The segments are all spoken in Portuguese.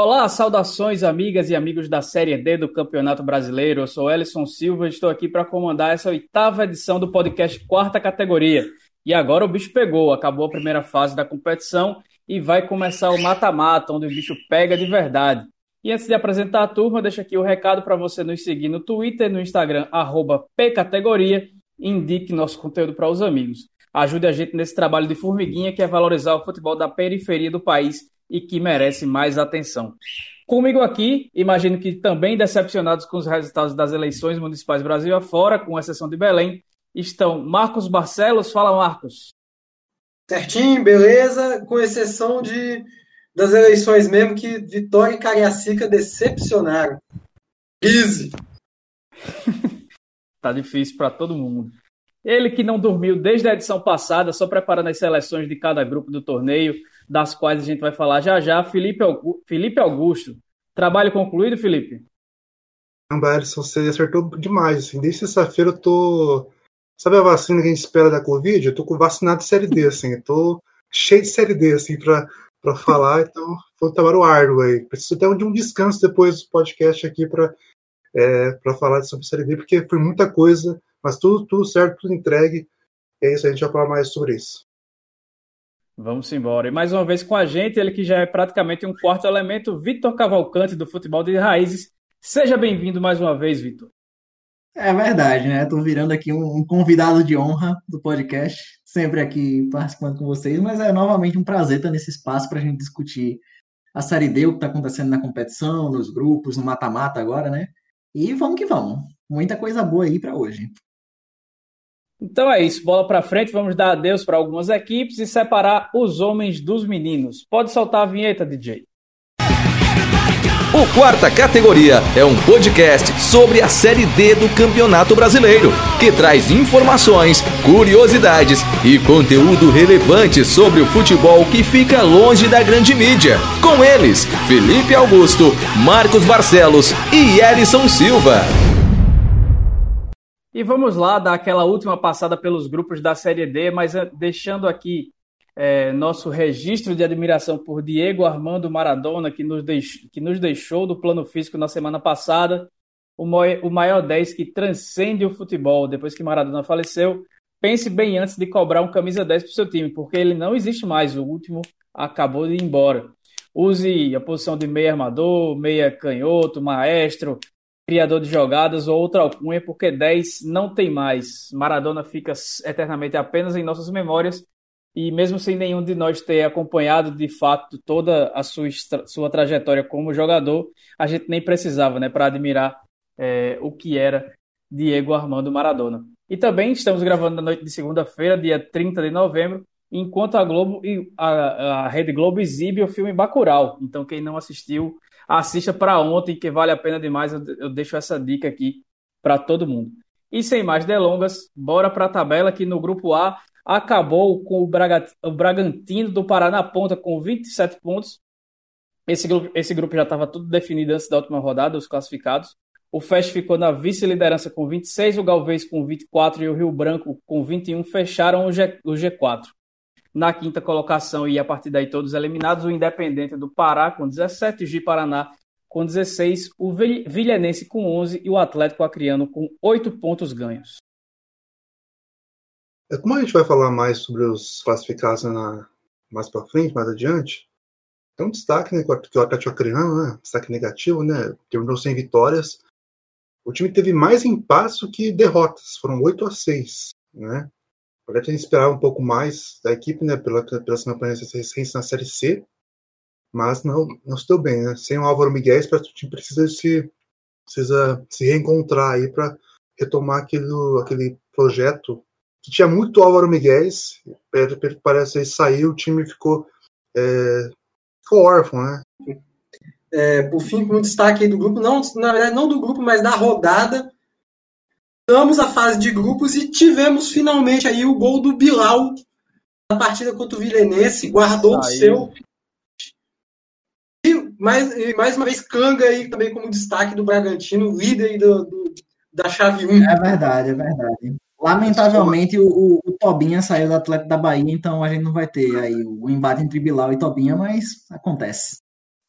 Olá, saudações amigas e amigos da Série D do Campeonato Brasileiro. Eu sou Ellison Silva e estou aqui para comandar essa oitava edição do podcast Quarta Categoria. E agora o bicho pegou, acabou a primeira fase da competição e vai começar o mata-mata, onde o bicho pega de verdade. E antes de apresentar a turma, deixa aqui o recado para você nos seguir no Twitter no Instagram, pcategoria, e indique nosso conteúdo para os amigos. Ajude a gente nesse trabalho de formiguinha que é valorizar o futebol da periferia do país e que merece mais atenção. Comigo aqui, imagino que também decepcionados com os resultados das eleições municipais Brasil afora, com exceção de Belém, estão Marcos Barcelos. Fala, Marcos. Certinho, beleza, com exceção de das eleições mesmo que Vitória e Cariacica decepcionaram. Easy. tá difícil para todo mundo. Ele que não dormiu desde a edição passada, só preparando as seleções de cada grupo do torneio, das quais a gente vai falar já já. Felipe, Felipe Augusto. Trabalho concluído, Felipe? Caramba, Alisson, você acertou demais. Assim. Desde sexta-feira eu tô. Sabe a vacina que a gente espera da Covid? Eu tô com vacinado de série D, assim. Eu tô cheio de série D, assim, pra, pra falar. Então, foi um trabalho árduo aí. Preciso até de um descanso depois do podcast aqui pra, é, pra falar sobre série D, porque foi muita coisa, mas tudo, tudo certo, tudo entregue. É isso, a gente vai falar mais sobre isso. Vamos embora. E mais uma vez com a gente, ele que já é praticamente um quarto elemento, Vitor Cavalcante, do Futebol de Raízes. Seja bem-vindo mais uma vez, Vitor. É verdade, né? Estou virando aqui um, convidado de honra do podcast, sempre aqui participando com vocês, mas é novamente um prazer estar nesse espaço para a gente discutir a Série D, o que está acontecendo na competição, nos grupos, no mata-mata agora, né? E vamos que vamos. Muita coisa boa aí para hoje. Então é isso, bola para frente, vamos dar adeus para algumas equipes e separar os homens dos meninos. Pode soltar a vinheta, DJ. O Quarta Categoria é um podcast sobre a Série D do Campeonato Brasileiro, que traz informações, curiosidades e conteúdo relevante sobre o futebol que fica longe da grande mídia. Com eles, Felipe Augusto, Marcos Barcelos e Elison Silva. E vamos lá dar aquela última passada pelos grupos da Série D, mas eh, deixando aqui é, nosso registro de admiração por Diego Armando Maradona, que nos, deix, que nos deixou do plano físico na semana passada, o, o maior 10 que transcende o futebol. Depois que Maradona faleceu, pense bem antes de cobrar um camisa 10 para o seu time, porque ele não existe mais. O último acabou de ir embora. Use a posição de meia armador, meia canhoto, maestro, criador de jogadas ou outra alcunha, porque 10 não tem mais. Maradona fica eternamente apenas em nossas memórias e mesmo sem nenhum de nós ter acompanhado de fato toda a sua, sua trajetória como jogador, a gente nem precisava né, para admirar é, o que era Diego Armando Maradona. E também estamos gravando na noite de segunda-feira, dia 30 de novembro, enquanto a Globo e a, a Rede Globo exibe o filme Bacurau. Então, quem não assistiu, assista para ontem, que vale a pena demais. Eu, eu deixo essa dica aqui para todo mundo. E sem mais delongas, bora para a tabela que no grupo A acabou com o, Braga, o Bragantino do Pará na ponta com 27 pontos. Esse grupo, esse grupo já estava tudo definido antes da última rodada, os classificados. O Fest ficou na vice-liderança com 26, o Galvez com 24 e o Rio Branco com 21 fecharam o, G, o G4 na quinta colocação e a partir daí todos eliminados, o Independente do Pará com 17, o Paraná com 16, o Vilhanense com 11 e o Atlético Acreano com 8 pontos ganhos. É, como a gente vai falar mais sobre os classificados na, mais para frente, mais adiante, tem um destaque né, que o Atlético Acreano, né, destaque negativo, né, terminou sem vitórias. O time teve mais empates que derrotas, foram 8 a 6, né? Agora a gente esperava um pouco mais da equipe, né, pela, pela campanha recente na Série C, mas não, não se deu bem, né? Sem o Álvaro Miguel, o time precisa se, precisa se reencontrar aí para retomar aquele, aquele projeto que tinha muito Álvaro Miguel, parece que saiu, o time ficou, é, ficou órfão, né? É, por fim, com um destaque do grupo, não, na verdade não do grupo, mas da rodada, Chegamos a fase de grupos e tivemos finalmente aí o gol do Bilal na partida contra o Vilenense, guardou o seu. E mais, e mais uma vez, Canga aí também como destaque do Bragantino, líder do, do, da chave 1. É verdade, é verdade. Lamentavelmente, o, o, Tobinha saiu do Atlético da Bahia, então a gente não vai ter aí o embate entre Bilal e Tobinha, mas acontece.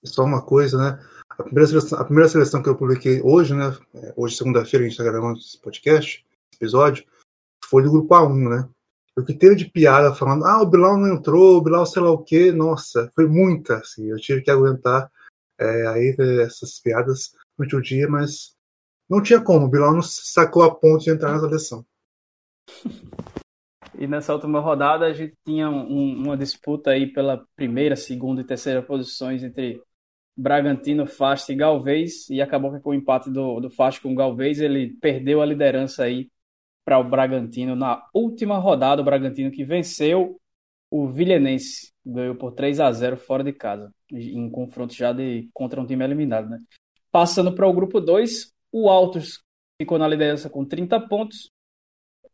Só uma coisa, né? A primeira seleção, a primeira seleção que eu publiquei hoje, né? Hoje, segunda-feira, a gente está gravando esse podcast, esse episódio, foi do grupo A1, né? O que teve de piada falando, ah, o Bilal não entrou, o Bilal sei lá o quê, nossa, foi muita, assim, eu tive que aguentar é, aí essas piadas durante o dia, mas não tinha como, o Bilal não sacou a ponto de entrar na seleção. E nessa última rodada a gente tinha um, uma disputa aí pela primeira, segunda e terceira posições entre Bragantino, Fast e Galvez, e acabou com o empate do, do Fast com o Galvez, ele perdeu a liderança aí para o Bragantino na última rodada, o Bragantino que venceu o Vilhenense, ganhou por 3 a 0 fora de casa, em confronto já de contra um time eliminado, né? Passando para o grupo 2, o Altos ficou na liderança com 30 pontos,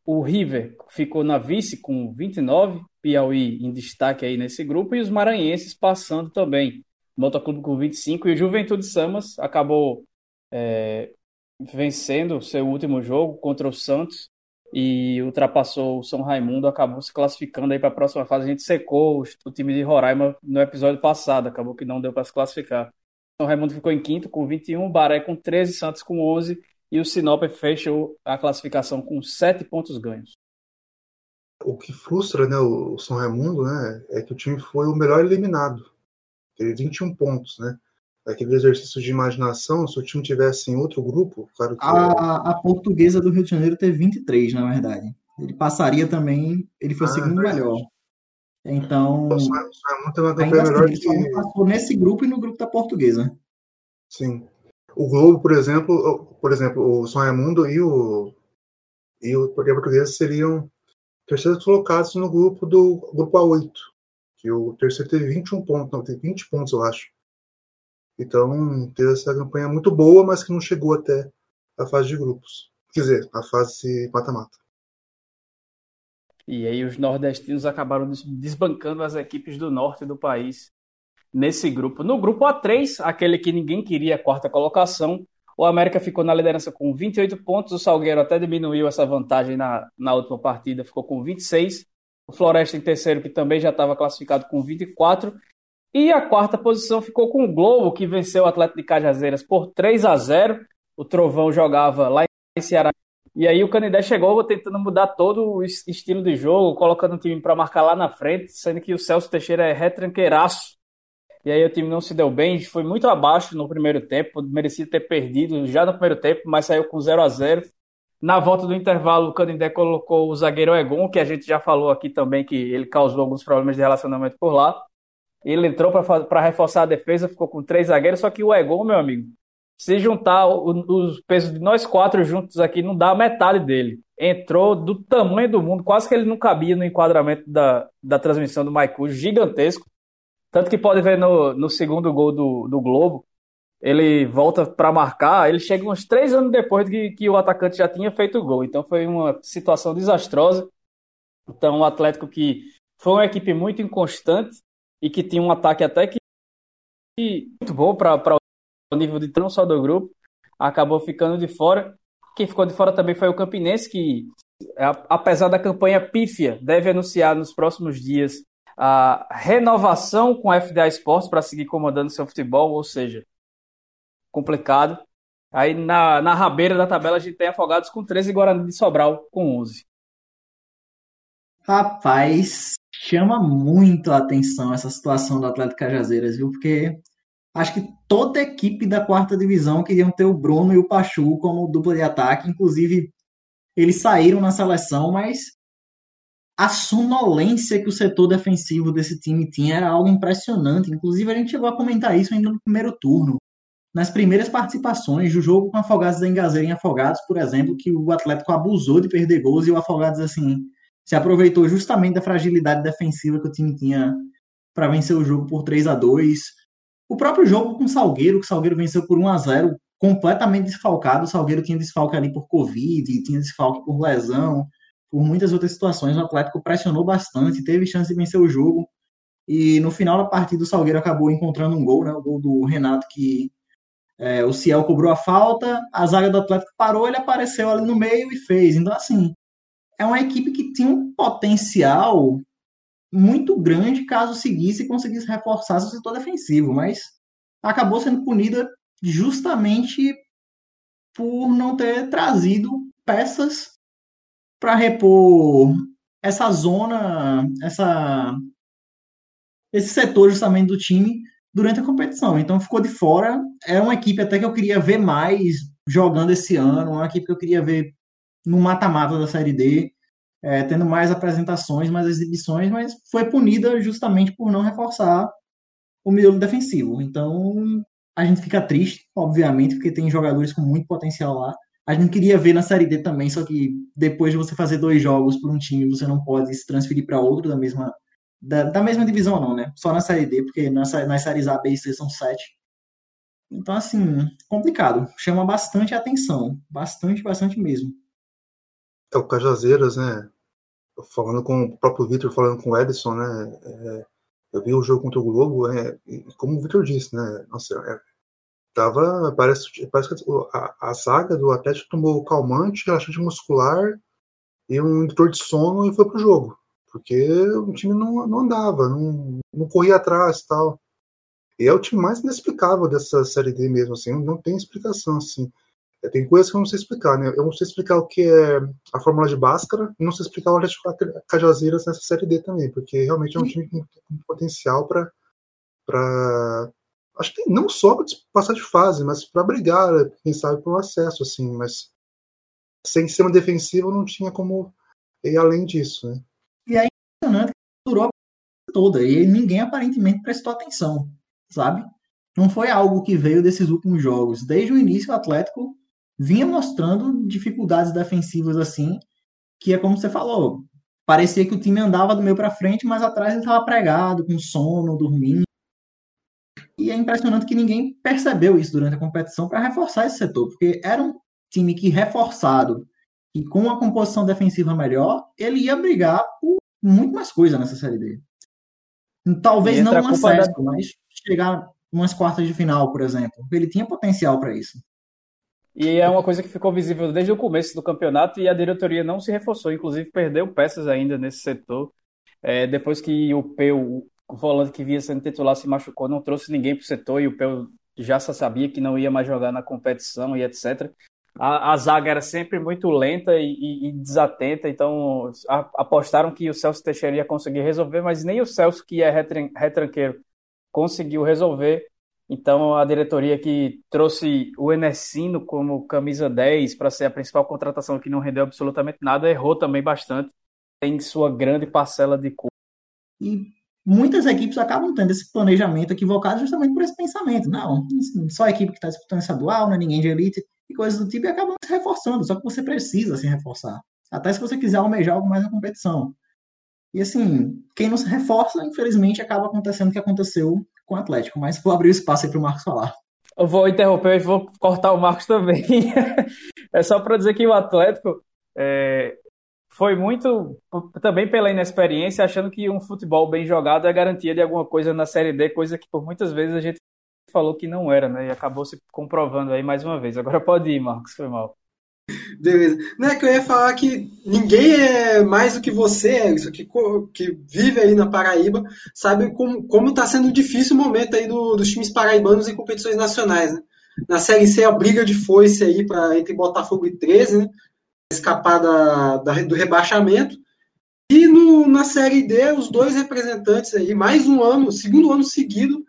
o River ficou na vice com 29, Piauí em destaque aí nesse grupo, e os maranhenses passando também. Motoclube com 25 e o Juventude Samas acabou é, vencendo seu último jogo contra o Santos e ultrapassou o São Raimundo, acabou se classificando aí para a próxima fase. A gente secou o, time de Roraima no episódio passado, acabou que não deu para se classificar. São Raimundo ficou em quinto com 21, Baré com 13, Santos com 11 e o Sinop fechou a classificação com 7 pontos ganhos. O que frustra né, o São Raimundo né, é que o time foi o melhor eliminado. Teve 21 pontos, né? aquele exercício de imaginação, se o time tivesse em outro grupo, claro que... A, a portuguesa do Rio de Janeiro teve 23, na verdade. Ele passaria também, ele foi o ah, segundo é melhor. Então, o Saimundo uma campanha assim, melhor que... passou nesse grupo e no grupo da portuguesa. Sim. O Globo, por exemplo, por exemplo, o Sonhamundo e o e o portuguesa seriam terceiros colocados no grupo do grupo A8, que o terceiro teve 21 pontos, não, teve 20 pontos, eu acho. Então, teve essa campanha muito boa, mas que não chegou até a fase de grupos. Quer dizer, a fase mata-mata. E aí os nordestinos acabaram desbancando as equipes do norte do país nesse grupo. No grupo A3, aquele que ninguém queria, a quarta colocação, o América ficou na liderança com 28 pontos, o Salgueiro até diminuiu essa vantagem na, na última partida, ficou com 26. O Floresta em terceiro, que também já estava classificado com 24. E a quarta posição ficou com o Globo, que venceu o Atlético de Cajazeiras por 3 a 0 O Trovão jogava lá em Ceará. E aí o Canindé chegou tentando mudar todo o estilo de jogo, colocando o time para marcar lá na frente, sendo que o Celso Teixeira é retranqueiraço. E aí o time não se deu bem, foi muito abaixo no primeiro tempo, merecia ter perdido já no primeiro tempo, mas saiu com 0 a 0 Na volta do intervalo, o Canindé colocou o zagueiro Egon, que a gente já falou aqui também que ele causou alguns problemas de relacionamento por lá. Ele entrou para reforçar a defesa, ficou com três zagueiros, só que o Egon, meu amigo, se juntar os pesos de nós quatro juntos aqui, não dá a metade dele. Entrou do tamanho do mundo, quase que ele não cabia no enquadramento da, da transmissão do Maicu, gigantesco. Tanto que pode ver no, no segundo gol do, do Globo, ele volta para marcar, ele chega uns três anos depois de que, que o atacante já tinha feito o gol. Então foi uma situação desastrosa. Então o Atlético que foi uma equipe muito inconstante, e que tinha um ataque até que muito bom para o nível de não só do grupo, acabou ficando de fora. Quem ficou de fora também foi o Campinense, que, apesar da campanha pífia, deve anunciar nos próximos dias a renovação com a FDA Esportes para seguir comandando seu futebol, ou seja, complicado. Aí na, na rabeira da tabela a gente tem Afogados com 13 e Guarani de Sobral com 11. Rapaz, chama muito a atenção essa situação do Atlético Cajazeiras, viu? Porque acho que toda equipe da quarta divisão queriam ter o Bruno e o Pachu como dupla de ataque. Inclusive, eles saíram na seleção, mas a sonolência que o setor defensivo desse time tinha era algo impressionante. Inclusive, a gente chegou a comentar isso ainda no primeiro turno. Nas primeiras participações do jogo com Afogados da Engazeira em Afogados, por exemplo, que o Atlético abusou de perder gols e o Afogados, assim, se aproveitou justamente da fragilidade defensiva que o time tinha para vencer o jogo por 3 a 2 O próprio jogo com o Salgueiro, que o Salgueiro venceu por 1 a 0 completamente desfalcado. O Salgueiro tinha desfalque ali por Covid, tinha desfalque por lesão, por muitas outras situações. O Atlético pressionou bastante, teve chance de vencer o jogo. E no final da partida, o Salgueiro acabou encontrando um gol, né? O gol do Renato, que é, o Ciel cobrou a falta, a zaga do Atlético parou, ele apareceu ali no meio e fez. Então, assim, é uma equipe que tinha um potencial muito grande caso seguisse e conseguisse reforçar seu setor defensivo, mas acabou sendo punida justamente por não ter trazido peças para repor essa zona, essa esse setor justamente do time durante a competição. Então ficou de fora. É uma equipe até que eu queria ver mais jogando esse ano, uma equipe que eu queria ver no mata-mata da Série D, é, tendo mais apresentações, mais exibições, mas foi punida justamente por não reforçar o miolo defensivo. Então a gente fica triste, obviamente, porque tem jogadores com muito potencial lá. A gente queria ver na Série D também, só que depois de você fazer dois jogos por um time, você não pode se transferir para outro da mesma da, da, mesma divisão, não, né? Só na Série D, porque nas, nas séries A, B e C são sete. Então, assim, complicado. Chama bastante atenção. Bastante, bastante mesmo. É o Cajazeiras, né? Falando com o próprio Vitor, falando com o Edson, né? É, eu vi o jogo contra o Globo, é, como o Vitor disse, né? Nossa, é, tava, parece, parece que a, a saga do Atlético tomou calmante, relaxante muscular e um indutor de sono e foi pro jogo porque o time não, não andava, não, não corria atrás e tal. E é o time mais inexplicável dessa série D mesmo, assim, não tem explicação, assim. É, tem coisas que eu não sei explicar, né? Eu não sei explicar o que é a fórmula de Bhaskara e não sei explicar o Atlético Cajazeiras nessa série D também, porque realmente é um time com, com potencial para para acho que não só para passar de fase, mas para brigar, quem sabe, por um acesso, assim, mas sem sistema defensivo não tinha como ir além disso, né? E é impressionante que durou a toda e ninguém aparentemente prestou atenção, sabe? Não foi algo que veio desses últimos jogos. Desde o início, o Atlético vinha mostrando dificuldades defensivas assim, que é como você falou, parecia que o time andava do meio para frente, mas atrás ele estava pregado, com sono, dormindo. E é impressionante que ninguém percebeu isso durante a competição para reforçar esse setor, porque era um time que reforçado e com uma composição defensiva melhor, ele ia brigar por muito mais coisa nessa Série D. Talvez não um acesso, da... mas chegar umas quartas de final, por exemplo. Ele tinha potencial para isso. E é uma coisa que ficou visível desde o começo do campeonato e a diretoria não se reforçou, inclusive perdeu peças ainda nesse setor. É, depois que o Peu, o volante que vinha sendo titular, se machucou, não trouxe ninguém para o setor e o Peu já sabia que não ia mais jogar na competição e etc a, a zaga era sempre muito lenta e, e, e desatenta, então a, apostaram que o Celso Teixeira ia conseguir resolver, mas nem o Celso, que é retran, retranqueiro, conseguiu resolver. Então a diretoria que trouxe o Enesino como camisa 10 para ser a principal contratação que não rendeu absolutamente nada, errou também bastante. Tem sua grande parcela de culpa. E muitas equipes acabam tendo esse planejamento equivocado justamente por esse pensamento. Não, só a equipe que está disputando estadual, não é ninguém de elite e coisas do tipo, e acabam se reforçando, só que você precisa se reforçar. Até se você quiser almejar algo mais na competição. E assim, quem não se reforça, infelizmente, acaba acontecendo o que aconteceu com o Atlético. Mas vou abrir o espaço aí para o Marcos falar. Eu vou interromper e vou cortar o Marcos também. é só para dizer que o Atlético é, foi muito também pela inexperiência, achando que um futebol bem jogado é garantia de alguma coisa na Série D, coisa que por muitas vezes a gente falou que não era, né? E acabou se comprovando aí mais uma vez. Agora pode ir, Marcos, foi mal. Beleza. Não é que eu ia falar que ninguém é mais do que você, isso que, que vive aí na Paraíba, sabe como, como tá sendo difícil o momento aí do, dos times paraibanos em competições nacionais, né? Na Série C, a briga de foice aí pra, entre Botafogo e 13, né? Escapar da, da do rebaixamento. E no, na Série D, os dois representantes aí, mais um ano, segundo ano seguido,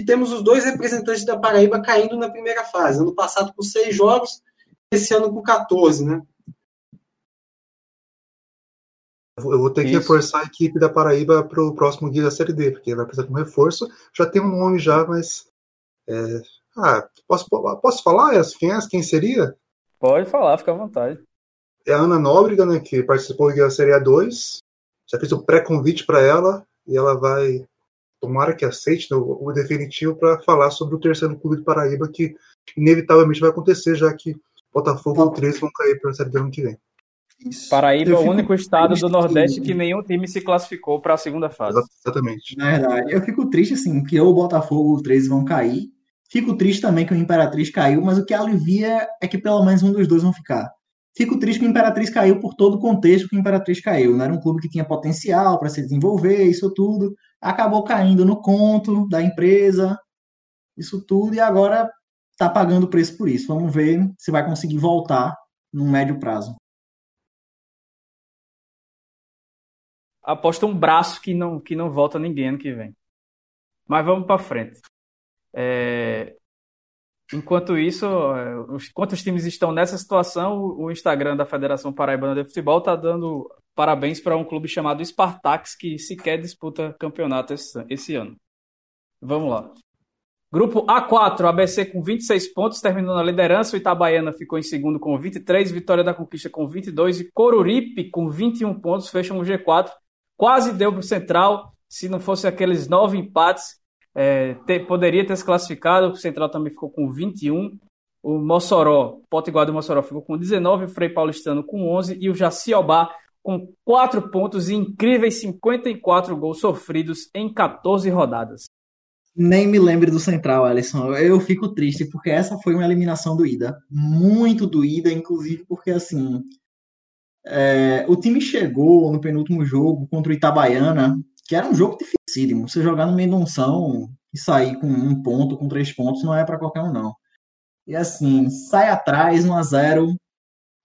e temos os dois representantes da Paraíba caindo na primeira fase. Ano passado com seis jogos, esse ano com 14, né? Eu vou ter Isso. que reforçar a equipe da Paraíba para o próximo guia da Série D, porque vai precisar de um reforço. Já tem um nome já, mas. É... Ah, posso, posso falar quem, é, quem seria? Pode falar, fica à vontade. É a Ana Nóbrega, né, que participou do guia da Série A2. Já fiz o pré-convite para ela e ela vai tomara que aceite né, o, o, definitivo para falar sobre o terceiro clube do Paraíba, que inevitavelmente vai acontecer, já que Botafogo e o 13 vão cair para a Série do ano que vem. Isso. Paraíba é o único estado do Nordeste que nenhum time se classificou para a segunda fase. Exatamente. Na verdade, eu fico triste assim, que ou o Botafogo ou o 13 vão cair. Fico triste também que o Imperatriz caiu, mas o que alivia é que pelo menos um dos dois vão ficar. Fico triste que o Imperatriz caiu por todo o contexto que o Imperatriz caiu. Não era um clube que tinha potencial para se desenvolver, isso tudo acabou caindo no conto da empresa. isso tudo e agora está pagando o preço por isso. Vamos ver se vai conseguir voltar no médio prazo. Aposta um braço que não, que não volta ninguém ano que vem. Mas vamos para frente. É... Enquanto isso, enquanto os times estão nessa situação, o Instagram da Federação Paraibana de Futebol está dando parabéns para um clube chamado Spartax, que sequer disputa campeonato esse, esse ano. Vamos lá. Grupo A4, ABC com 26 pontos, terminou na liderança. O Itabaiana ficou em segundo com 23, Vitória da Conquista com 22 e Coruripe com 21 pontos fecham o G4. Quase deu para o Central, se não fosse aqueles nove empates, é, ter, poderia ter se classificado. O Central também ficou com 21. O Mossoró, Potiguar do Mossoró ficou com 19, o Frei Paulistano com 11 e o Jaciobá com 4 pontos e incríveis 54 gols sofridos em 14 rodadas. Nem me lembre do Central, Alisson. Eu fico triste, porque essa foi uma eliminação doída. Muito doída, inclusive porque, assim, é, o time chegou no penúltimo jogo contra o Itabaiana, que era um jogo Você jogar no Mendonção e sair com um ponto, com três pontos, não é para qualquer um, não. E assim, sai atrás, 1 a 0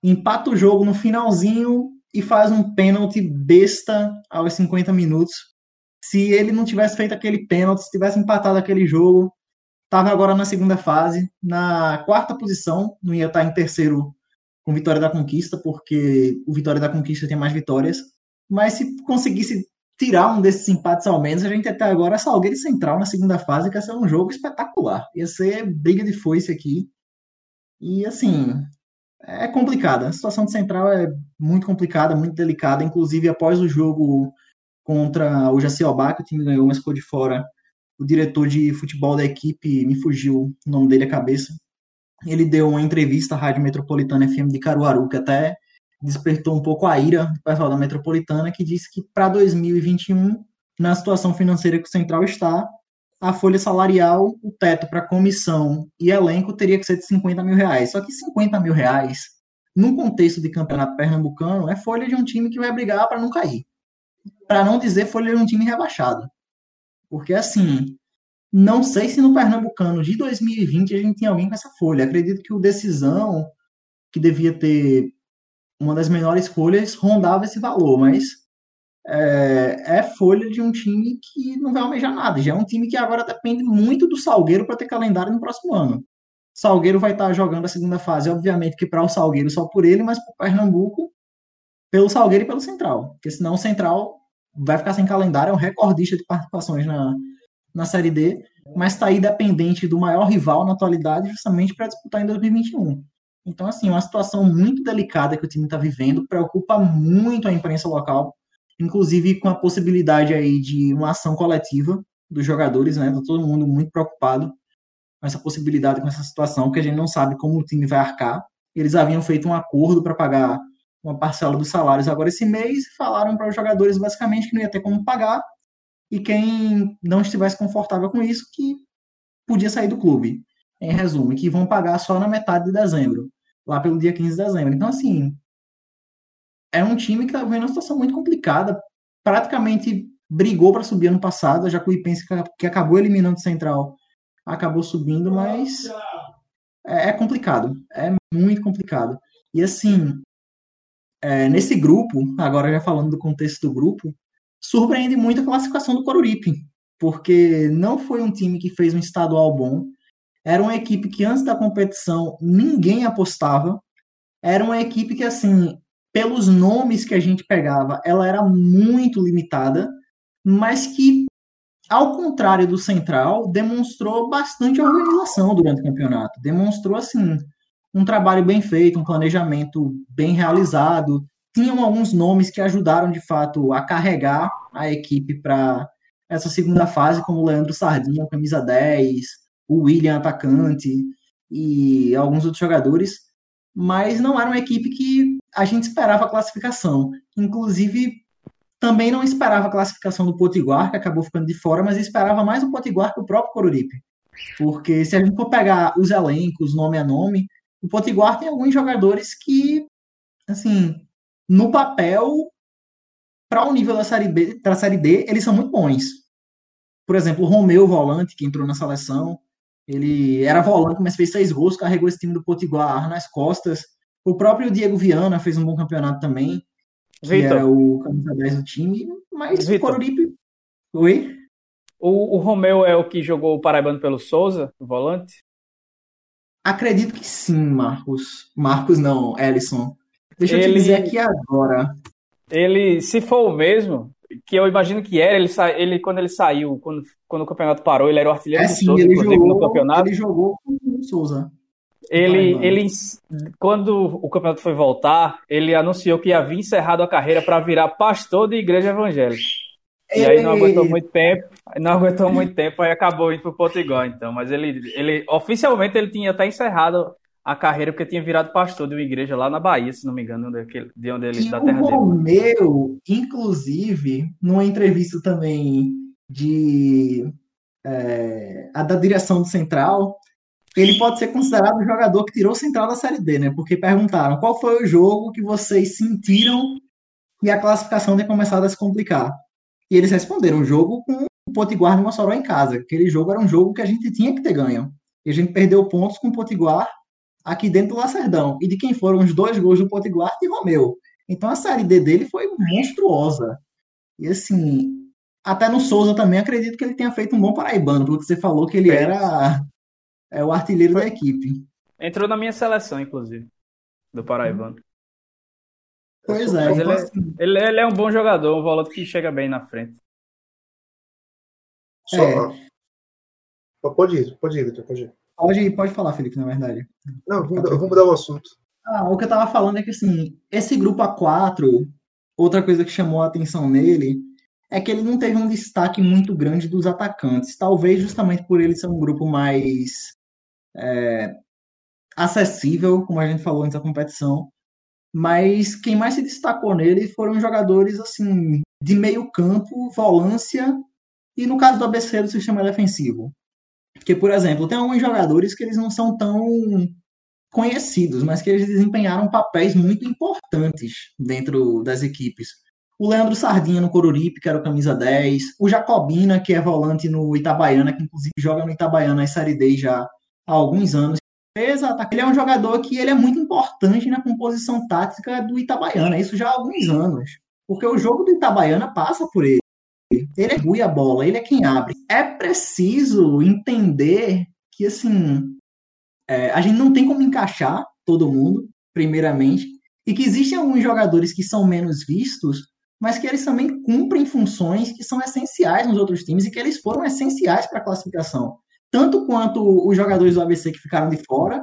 empata o jogo no finalzinho e faz um pênalti besta aos 50 minutos se ele não tivesse feito aquele pênalti, se tivesse empatado aquele jogo, estava agora na segunda fase, na quarta posição, não ia estar em terceiro com Vitória da Conquista, porque o Vitória da Conquista tem mais vitórias. Mas se conseguisse tirar um desses empates ao menos, a gente até agora Salgueiro Central na segunda fase, que ia ser um jogo espetacular. Ia ser briga de foice aqui. E assim, é complicada. A situação de Central é muito complicada, muito delicada. Inclusive, após o jogo contra o Jaciobá, que o time ganhou, mas ficou de fora. O diretor de futebol da equipe, me fugiu o nome dele a cabeça. Ele deu uma entrevista à Rádio Metropolitana FM de Caruaru, que até despertou um pouco a ira do pessoal da Metropolitana, que disse que para 2021, na situação financeira que o Central está, a folha salarial, o teto para comissão e elenco teria que ser de 50 mil reais. Só que 50 mil reais, num contexto de campeonato pernambucano, é folha de um time que vai brigar para não cair para não dizer folha de um time rebaixado. Porque assim, não sei se no Pernambucano de 2020 a gente tem alguém com essa folha. Acredito que o Decisão, que devia ter uma das menores folhas, rondava esse valor, mas é, é, folha de um time que não vai almejar nada. Já é um time que agora depende muito do Salgueiro para ter calendário no próximo ano. Salgueiro vai estar jogando a segunda fase, obviamente que para o Salgueiro só por ele, mas para o Pernambuco, pelo Salgueiro e pelo Central. Porque senão o Central vai ficar sem calendário, é um recordista de participações na, na Série D, mas está aí dependente do maior rival na atualidade, justamente para disputar em 2021. Então, assim, uma situação muito delicada que o time está vivendo, preocupa muito a imprensa local, inclusive com a possibilidade aí de uma ação coletiva dos jogadores, né? Tá todo mundo muito preocupado com essa possibilidade, com essa situação, porque a gente não sabe como o time vai arcar. Eles haviam feito um acordo para pagar uma parcela dos salários agora esse mês e falaram para os jogadores basicamente que não ia ter como pagar e quem não estivesse confortável com isso que podia sair do clube. Em resumo, que vão pagar só na metade de dezembro, lá pelo dia 15 de dezembro. Então, assim, é um time que está vivendo uma situação muito complicada. Praticamente brigou para subir ano passado, a Jacuipense que acabou eliminando o Central acabou subindo, mas é, é complicado, é muito complicado. E assim, é, nesse grupo, agora já falando do contexto do grupo, surpreende muito a classificação do Coruripe, porque não foi um time que fez um estadual bom, era uma equipe que antes da competição ninguém apostava, era uma equipe que, assim, pelos nomes que a gente pegava, ela era muito limitada, mas que, ao contrário do Central, demonstrou bastante organização durante o campeonato, demonstrou, assim, um trabalho bem feito, um planejamento bem realizado. Tinham alguns nomes que ajudaram, de fato, a carregar a equipe para essa segunda fase, como o Leandro Sardinha, camisa 10, o William, atacante, e alguns outros jogadores, mas não era uma equipe que a gente esperava a classificação. Inclusive, também não esperava a classificação do Potiguar, que acabou ficando de fora, mas esperava mais o Potiguar que o próprio Coruripe. Porque se a gente for pegar os elencos, nome a nome, o Potiguar tem alguns jogadores que, assim, no papel, para o nível da série, B, da série D, eles são muito bons. Por exemplo, o Romeu, volante, que entrou na seleção, Ele era volante, mas fez seis gols, carregou esse time do Potiguar nas costas. O próprio Diego Viana fez um bom campeonato também, que Vitor. era o camisa 10 do time. Mas o Vitor. Coruripe... Oi? O, o Romeu é o que jogou o Paraibano pelo Souza, o volante? Acredito que sim, Marcos. Marcos não, Ellison. Deixa eu te dizer aqui agora. Ele, se for o mesmo, que eu imagino que era, ele, sa- ele quando ele saiu, quando, quando o campeonato parou, ele era o artilheiro É do sim, Souza, ele inclusive, no jogou, campeonato. ele jogou com o Souza. Ele, ele, quando o campeonato foi voltar, ele anunciou que havia encerrado a carreira para virar pastor de igreja evangélica. E aí não aguentou muito tempo, não aguentou muito tempo, aí acabou indo pro Potiguar, então. Mas ele, ele, oficialmente, ele tinha até encerrado a carreira porque tinha virado pastor de uma igreja lá na Bahia, se não me engano, daquele, de onde ele, E da o terra dele. Romeu, inclusive, numa entrevista também de é, a da direção do Central, ele pode ser considerado o jogador que tirou o Central da Série D, né? Porque perguntaram qual foi o jogo que vocês sentiram que a classificação tinha começado a se complicar. E eles responderam, o jogo com o Potiguar no Mossoró em casa. Aquele jogo era um jogo que a gente tinha que ter ganho. E a gente perdeu pontos com o Potiguar aqui dentro do Lacerdão. E de quem foram os dois gols do Potiguar de Romeu. Então a série D dele foi monstruosa. E assim, até no Souza também acredito que ele tenha feito um bom paraibano, porque você falou que ele era é, o artilheiro da equipe. Entrou na minha seleção, inclusive, do Paraibano. Pois é, Mas então, ele é- assim, Ele, ele é um bom jogador, um volante que chega bem na frente. Só. É. Pode ir, pode ir, Vitor, pode ir. Pode, pode falar, Felipe, na verdade. Não, vamos mudar, vamos mudar o assunto. Ah, o que eu tava falando é que assim, esse grupo A4, outra coisa que chamou a atenção nele é que ele não teve um destaque muito grande dos atacantes. Talvez justamente por ele ser um grupo mais é, acessível, como a gente falou antes da competição. Mas quem mais se destacou nele foram jogadores assim de meio campo, volância e no caso do ABC do sistema defensivo. Porque, por exemplo, tem alguns jogadores que eles não são tão conhecidos, mas que eles desempenharam papéis muito importantes dentro das equipes. O Leandro Sardinha no Coruripe, que era o camisa 10, o Jacobina, que é volante no Itabaiana, que inclusive joga no Itabaiana na Série D já há alguns anos. Exato. Ele é um jogador que ele é muito importante na composição tática do Itabaiana, isso já há alguns anos. Porque o jogo do Itabaiana passa por ele. Ele é a bola, ele é quem abre. É preciso entender que, assim, é, a gente não tem como encaixar todo mundo, primeiramente, e que existem alguns jogadores que são menos vistos, mas que eles também cumprem funções que são essenciais nos outros times e que eles foram essenciais para a classificação. Tanto quanto os jogadores do ABC que ficaram de fora,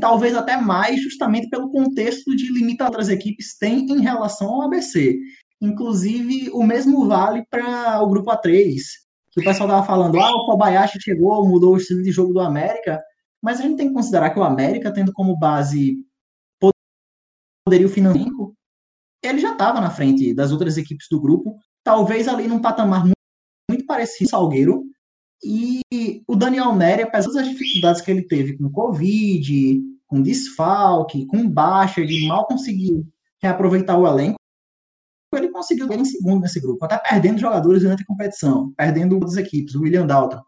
talvez até mais, justamente pelo contexto de limitação que outras equipes têm em relação ao ABC. Inclusive, o mesmo vale para o grupo A3, que o pessoal estava falando, ah, o Kobayashi chegou, mudou o estilo de jogo do América, mas a gente tem que considerar que o América, tendo como base poderio financeiro, ele já estava na frente das outras equipes do grupo, talvez ali num patamar muito, muito parecido ao Salgueiro, e o Daniel Neri, apesar das dificuldades que ele teve com Covid, com desfalque, com baixa, de mal conseguir reaproveitar o elenco, ele conseguiu ganhar em segundo nesse grupo, até perdendo jogadores durante a competição, perdendo outras equipes, o William Dalton,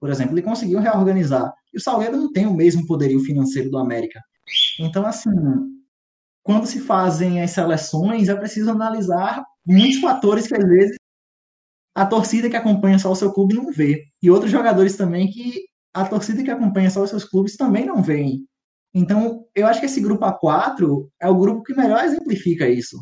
por exemplo, ele conseguiu reorganizar. E o Salgueiro não tem o mesmo poderio financeiro do América. Então, assim, quando se fazem as seleções, é preciso analisar muitos fatores que, às vezes, a torcida que acompanha só o seu clube não vê. E outros jogadores também que a torcida que acompanha só os seus clubes também não veem. Então, eu acho que esse grupo A4 é o grupo que melhor exemplifica isso.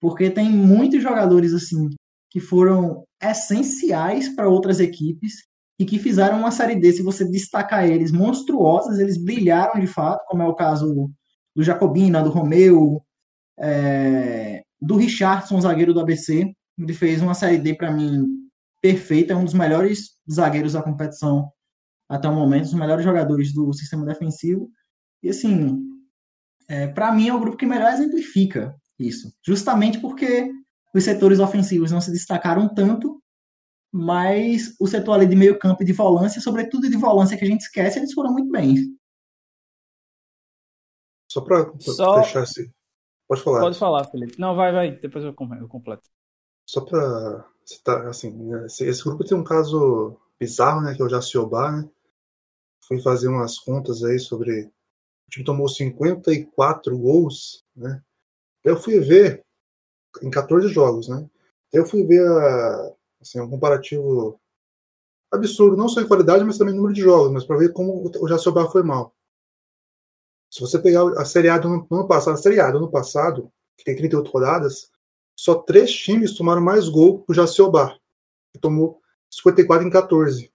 Porque tem muitos jogadores, assim, que foram essenciais para outras equipes e que fizeram uma série D, se você destacar eles, monstruosas, eles brilharam de fato, como é o caso do Jacobina, do Romeu, é, do Richardson, zagueiro do ABC. Ele fez uma série D para mim perfeita, é um dos melhores zagueiros da competição até o momento, os melhores jogadores do sistema defensivo. E assim, é, para mim é o grupo que melhor exemplifica isso, justamente porque os setores ofensivos não se destacaram tanto, mas o setor ali de meio campo e de volância, sobretudo de volância que a gente esquece, eles foram muito bem. Só para Só- deixar esse. Pode falar. Pode falar, Felipe. Não, vai, vai. Depois eu com- eu completo. Só para citar, assim, esse, esse grupo tem um caso bizarro, né, que é o Jaciobá, né? fui fazer umas contas aí sobre. O time tomou 54 gols, né? Eu fui ver em 14 jogos, né? Eu fui ver a, assim, um comparativo absurdo, não só em qualidade, mas também em número de jogos, mas para ver como o Jacobá foi mal. Se você pegar a Série A do ano passado, a Série A do ano passado, que tem 38 rodadas, só três times tomaram mais gol que o Jaciobá, que tomou 54 em 14.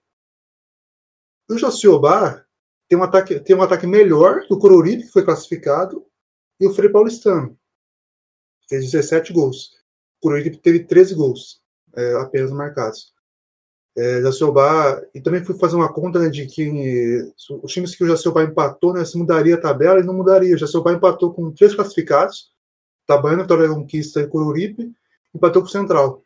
O Jaciobá tem um ataque, tem um ataque melhor do Coruripe, que foi classificado, e o Frei Paulistano. Fez 17 gols. O teve 13 gols é, apenas marcados. É, Jaciobá, e também fui fazer uma conta né, de que os times que o Jaciobá empatou, né, se mudaria a tabela e não mudaria. O Jaciobá empatou com três classificados, Tabana, Vitória da Conquista e Coruripe, empatou com o Central.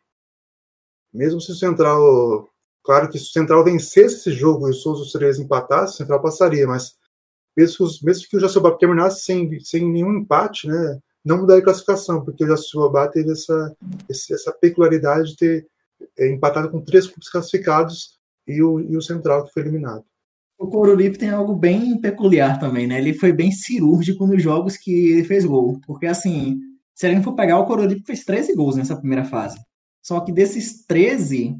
Mesmo se o Central, claro que se o Central vencesse esse jogo e os outros três empatassem, o Central passaria, mas mesmo que, os, mesmo que o Jaciobá terminasse sem, sem nenhum empate, né, não mudaria a classificação, porque o Jaciobá teve essa, essa peculiaridade de ter é, empatado com três clubes classificados e o, e o Central que foi eliminado. O Coruripe tem algo bem peculiar também, né? Ele foi bem cirúrgico nos jogos que ele fez gol. Porque, assim, se a gente for pegar, o Coruripe fez 13 gols nessa primeira fase. Só que desses 13,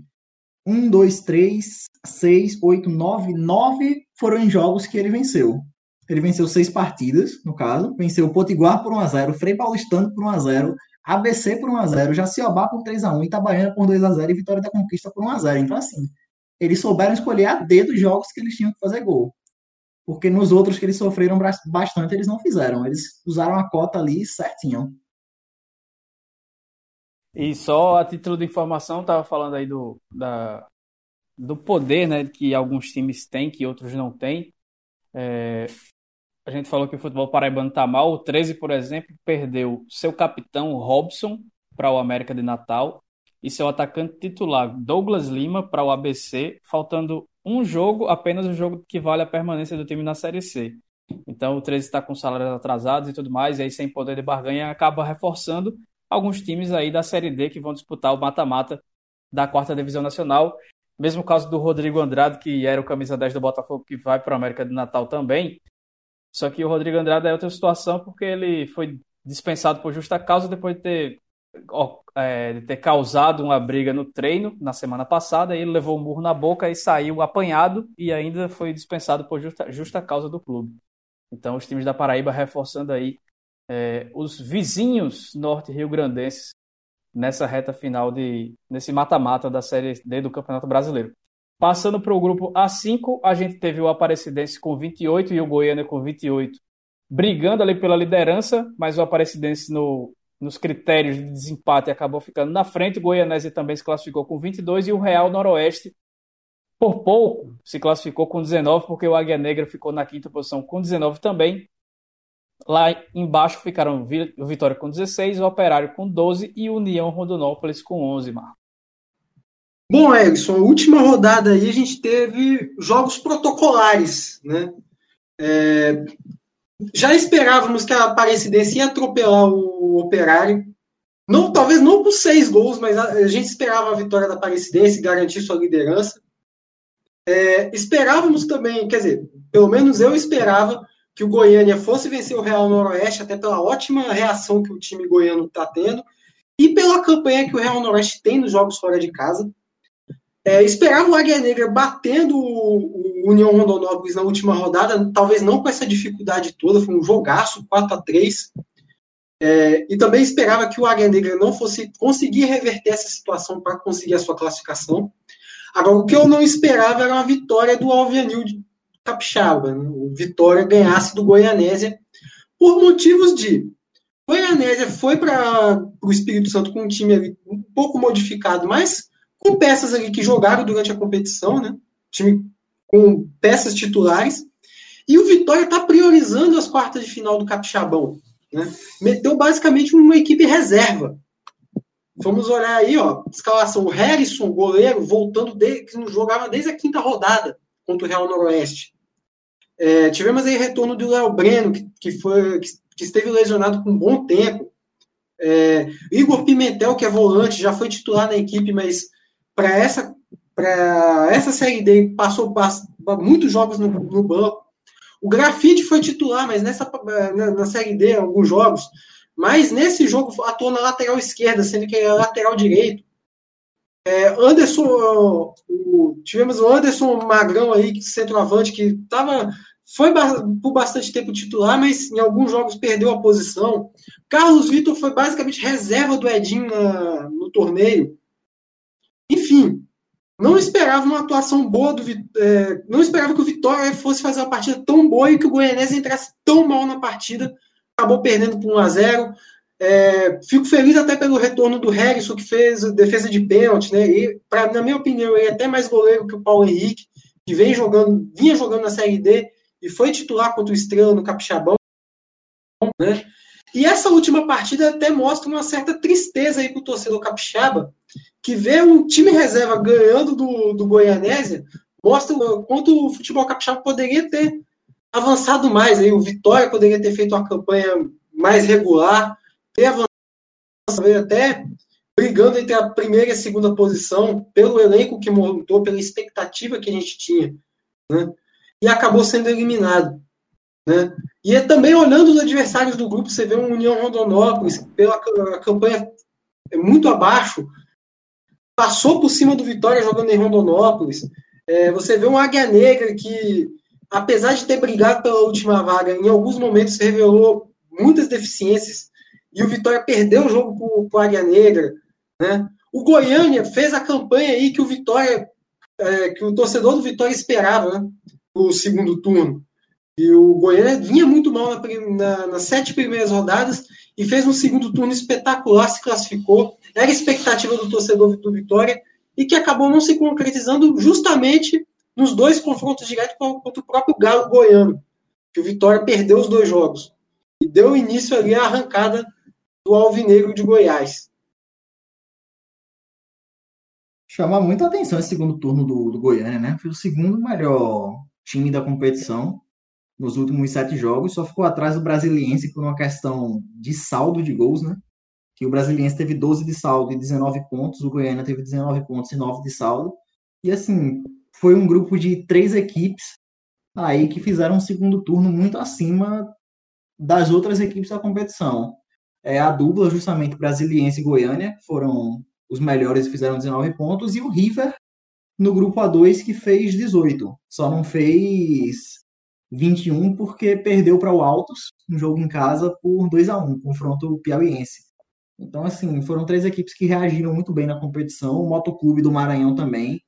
1, 2, 3, 6, 8, 9, 9 foram em jogos que ele venceu. Ele venceu seis partidas, no caso. Venceu o Potiguar por 1x0, Frei Paulistano por 1x0, ABC por 1x0, Jaciobá por 3x1, Itabaiana por 2x0 e Vitória da Conquista por 1x0. Então, assim, eles souberam escolher a dedo os jogos que eles tinham que fazer gol. Porque nos outros que eles sofreram bastante, eles não fizeram. Eles usaram a cota ali certinho. E só a título de informação, estava falando aí do, da, do poder né, que alguns times têm, que outros não têm. É, a gente falou que o futebol paraibano está mal. O 13, por exemplo, perdeu seu capitão, Robson, para o América de Natal, e seu atacante titular, Douglas Lima, para o ABC, faltando um jogo, apenas o um jogo que vale a permanência do time na Série C. Então o 13 está com salários atrasados e tudo mais, e aí sem poder de barganha acaba reforçando alguns times aí da Série D que vão disputar o mata-mata da quarta divisão nacional. Mesmo caso do Rodrigo Andrade, que era o camisa 10 do Botafogo, que vai para a América do Natal também. Só que o Rodrigo Andrade é outra situação, porque ele foi dispensado por justa causa depois de ter, é, de ter causado uma briga no treino na semana passada. Ele levou um murro na boca e saiu apanhado e ainda foi dispensado por justa, justa causa do clube. Então, os times da Paraíba reforçando aí é, os vizinhos norte-rio-grandenses nessa reta final de nesse mata-mata da Série D do Campeonato Brasileiro. Passando para o grupo A5, a gente teve o Aparecidense com 28 e o Goiânia com 28, brigando ali pela liderança, mas o Aparecidense no, nos critérios de desempate acabou ficando na frente. O Goianese também se classificou com 22 e o Real Noroeste, por pouco, se classificou com 19, porque o Águia Negra ficou na quinta posição com 19 também. Lá embaixo ficaram o Vitória com 16, o Operário com 12 e o União Rondonópolis com 11, Marco. Bom, Erickson, a última rodada aí a gente teve jogos protocolares, né? É, já esperávamos que a Aparecidense ia atropelar o Operário. Não, talvez não por seis gols, mas a, gente esperava a vitória da Aparecidense garantir sua liderança. É, esperávamos também, quer dizer, pelo menos eu esperava que o Goiânia fosse vencer o Real Noroeste, até pela ótima reação que o time goiano está tendo, e pela campanha que o Real Noroeste tem nos jogos fora de casa. É, esperava o Águia Negra batendo o União Rondonópolis na última rodada, talvez não com essa dificuldade toda, foi um jogaço 4 a 3 é, E também esperava que o Águia Negra não fosse conseguir reverter essa situação para conseguir a sua classificação. Agora, o que eu não esperava era uma vitória do Alvianil capixaba. Né? O Vitória ganhasse do Goianésia por motivos de Goianésia foi para o Espírito Santo com um time um pouco modificado, mas com peças ali que jogaram durante a competição, né? Time com peças titulares. E o Vitória está priorizando as quartas de final do Capixabão. Né? Meteu basicamente uma equipe reserva. Vamos olhar aí, ó, escalação. O Harrison, goleiro, voltando de, que não jogava desde a quinta rodada contra o Real Noroeste. É, tivemos aí retorno do Léo Breno, que, que, foi, que, que, esteve lesionado por um bom tempo. É, Igor Pimentel, que é volante, já foi titular na equipe, mas para essa para essa Série D, passou muitos jogos no, no, banco. O Grafite foi titular, mas nessa na, na Série D, alguns jogos. Mas nesse jogo atuou na lateral esquerda, sendo que é lateral direito. É, Anderson, o, tivemos o Anderson Magrão aí, centroavante, que tava, foi por bastante tempo titular, mas em alguns jogos perdeu a posição. Carlos Vitor foi basicamente reserva do Edinho na, no torneio. Enfim, não esperava uma atuação boa do é, não esperava que o Vitória fosse fazer uma partida tão boa e que o Goianese entrasse tão mal na partida. Acabou perdendo por 1 a 0 é, fico feliz até pelo retorno do Harrison, que fez defesa de pênalti, né? E, pra, na minha opinião, ele é até mais goleiro que o Paulo Henrique, que vem jogando, vinha jogando na Série D e foi titular contra o Estrela no Capixabão, né? E essa última partida até mostra uma certa tristeza aí o torcedor capixaba, que vê um time reserva ganhando do, do Goianésia, mostra quanto o futebol capixaba poderia ter avançado mais. Aí. O Vitória poderia ter feito uma campanha mais regular, ter avançado até brigando entre a primeira e a segunda posição, pelo elenco que montou, pela expectativa que a gente tinha. Né? E acabou sendo eliminado. Né? E é também olhando os adversários do grupo, você vê um União Rondonópolis, pela campanha muito abaixo, passou por cima do Vitória jogando em Rondonópolis. É, você vê um Águia Negra que, apesar de ter brigado pela última vaga, em alguns momentos revelou muitas deficiências e o Vitória perdeu o jogo para o Águia Negra. Né? O Goiânia fez a campanha aí que o Vitória, é, que o torcedor do Vitória esperava, né? O segundo turno. E o Goiânia vinha muito mal na, na, nas sete primeiras rodadas e fez um segundo turno espetacular, se classificou. Era expectativa do torcedor do Vitória e que acabou não se concretizando justamente nos dois confrontos diretos contra o próprio Galo Goiano, que o Vitória perdeu os dois jogos e deu início ali à arrancada do Alvinegro de Goiás. Chama muita atenção esse segundo turno do, do Goiânia, né? Foi o segundo melhor time da competição nos últimos sete jogos, só ficou atrás do Brasiliense por uma questão de saldo de gols, né? Que o Brasiliense teve 12 de saldo e 19 pontos, o Goiânia teve 19 pontos e 9 de saldo. E assim, foi um grupo de três equipes aí que fizeram um segundo turno muito acima das outras equipes da competição é, a dupla, justamente Brasiliense e Goiânia, foram os melhores e fizeram 19 pontos, e o River no grupo A2 que fez 18. Só não fez 21 porque perdeu para o Altos, um jogo em casa, por 2 a 1 confronto piauiense. Então, assim, foram três equipes que reagiram muito bem na competição. O Motoclube do Maranhão também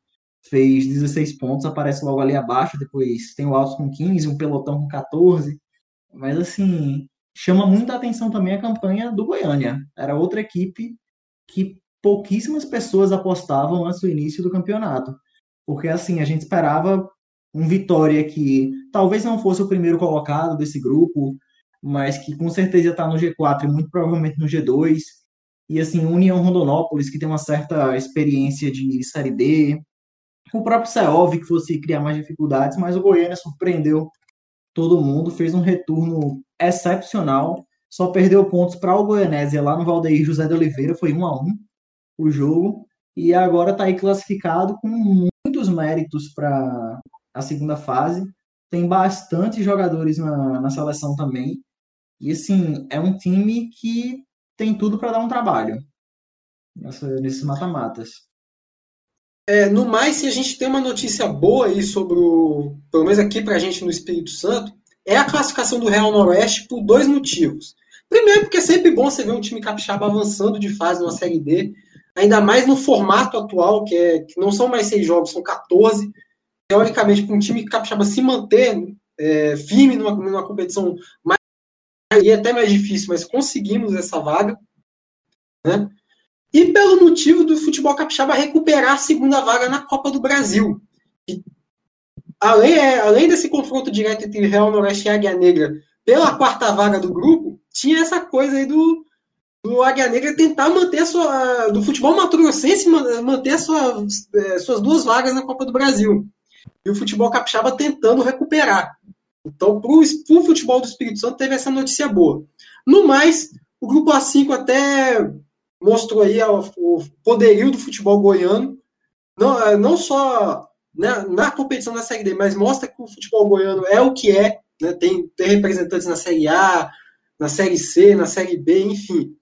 fez 16 pontos, aparece logo ali abaixo. Depois tem o Altos com 15, um pelotão com 14. Mas, assim, chama muita atenção também a campanha do Goiânia. Era outra equipe que pouquíssimas pessoas apostavam antes do início do campeonato. Porque assim, a gente esperava um Vitória que talvez não fosse o primeiro colocado desse grupo, mas que com certeza está no G4 e muito provavelmente no G2. E assim, União Rondonópolis, que tem uma certa experiência de Série D. O próprio Seov, que fosse criar mais dificuldades, mas o Goiânia surpreendeu todo mundo, fez um retorno excepcional. Só perdeu pontos para o Goianésia lá no Valdeir José de Oliveira, foi 1 a 1 o jogo. E agora está aí classificado com muitos méritos para a segunda fase. Tem bastante jogadores na, na seleção também. E assim, é um time que tem tudo para dar um trabalho nesses mata-matas. É, no mais, se a gente tem uma notícia boa aí sobre o. Pelo menos aqui para a gente no Espírito Santo, é a classificação do Real Noroeste por dois motivos. Primeiro, porque é sempre bom você ver um time capixaba avançando de fase numa Série D, ainda mais no formato atual, que, é, que não são mais seis jogos, são 14. Teoricamente, para um time capixaba se manter é, firme numa, numa competição mais e até mais difícil, mas conseguimos essa vaga. Né? E pelo motivo do futebol capixaba recuperar a segunda vaga na Copa do Brasil. E além, é, além desse confronto direto entre Real Noroeste e Águia Negra pela quarta vaga do grupo, tinha essa coisa aí do, do Águia Negra tentar manter a sua. do futebol matrossense manter a sua, é, suas duas vagas na Copa do Brasil. E o futebol capixaba tentando recuperar. Então, para o futebol do Espírito Santo, teve essa notícia boa. No mais, o grupo A5 até mostrou aí o poderio do futebol goiano não, é, não só na, na, competição da Série D, mas mostra que o futebol goiano é o que é, né? tem, tem representantes na Série A, na Série C, na Série B, enfim.